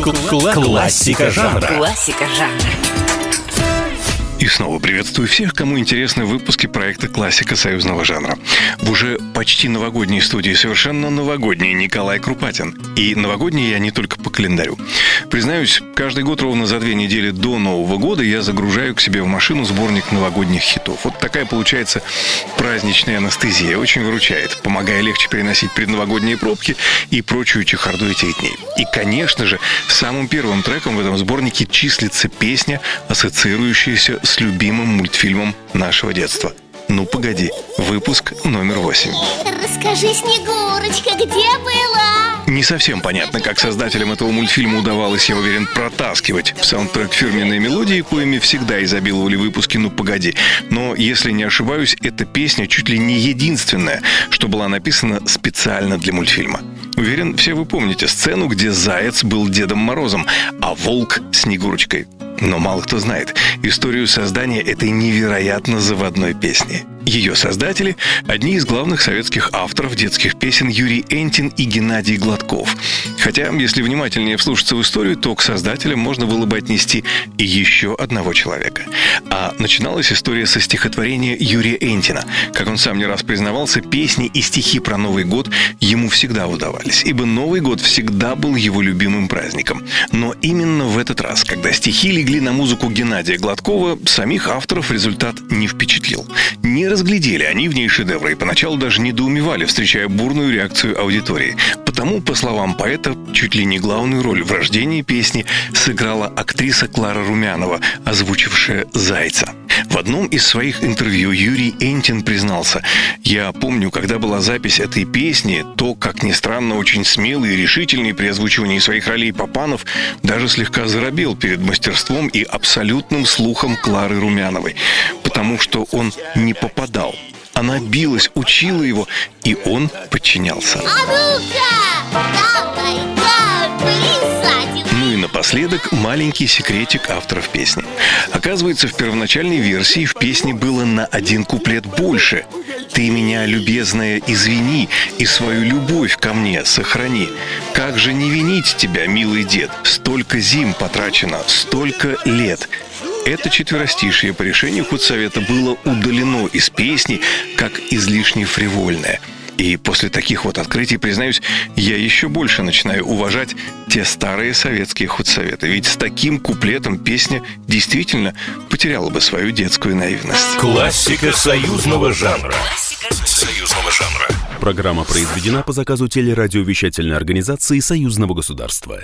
Классика жанра. Классика жанра. И снова приветствую всех, кому интересны выпуски проекта «Классика союзного жанра». В уже почти новогодней студии совершенно новогодний Николай Крупатин. И новогодний я не только по календарю. Признаюсь, каждый год ровно за две недели до Нового года я загружаю к себе в машину сборник новогодних хитов. Вот такая получается праздничная анестезия. Очень выручает, помогая легче переносить предновогодние пробки и прочую чехарду этих дней. И, конечно же, самым первым треком в этом сборнике числится песня, ассоциирующаяся любимым мультфильмом нашего детства. Ну, погоди. Выпуск номер восемь. Расскажи, Снегурочка, где была? Не совсем понятно, как создателям этого мультфильма удавалось, я уверен, протаскивать в саундтрек фирменные мелодии, коими всегда изобиловали выпуски «Ну, погоди». Но, если не ошибаюсь, эта песня чуть ли не единственная, что была написана специально для мультфильма. Уверен, все вы помните сцену, где Заяц был Дедом Морозом, а Волк — Снегурочкой. Но мало кто знает историю создания этой невероятно заводной песни. Ее создатели – одни из главных советских авторов детских песен Юрий Энтин и Геннадий Гладков. Хотя, если внимательнее вслушаться в историю, то к создателям можно было бы отнести и еще одного человека. А начиналась история со стихотворения Юрия Энтина. Как он сам не раз признавался, песни и стихи про Новый год ему всегда удавались, ибо Новый год всегда был его любимым праздником. Но именно в этот раз, когда стихи легли на музыку Геннадия Гладкова, самих авторов результат не впечатлил. Не разглядели они в ней шедевры и поначалу даже недоумевали, встречая бурную реакцию аудитории. Потому, по словам поэта, чуть ли не главную роль в рождении песни сыграла актриса Клара Румянова, озвучившая «Зайца». В одном из своих интервью Юрий Энтин признался, «Я помню, когда была запись этой песни, то, как ни странно, очень смелый и решительный при озвучивании своих ролей Папанов даже слегка заробел перед мастерством и абсолютным слухом Клары Румяновой, потому что он не попадал. Она билась, учила его, и он подчинялся. Ну и напоследок маленький секретик авторов песни. Оказывается, в первоначальной версии в песне было на один куплет больше. «Ты меня, любезная, извини, и свою любовь ко мне сохрани. Как же не винить тебя, милый дед? Столько зим потрачено, столько лет». Это четверостишие по решению худсовета было удалено из песни как излишне фривольное – и после таких вот открытий, признаюсь, я еще больше начинаю уважать те старые советские худсоветы. Ведь с таким куплетом песня действительно потеряла бы свою детскую наивность. Классика союзного жанра. союзного жанра. Программа произведена по заказу телерадиовещательной организации Союзного государства.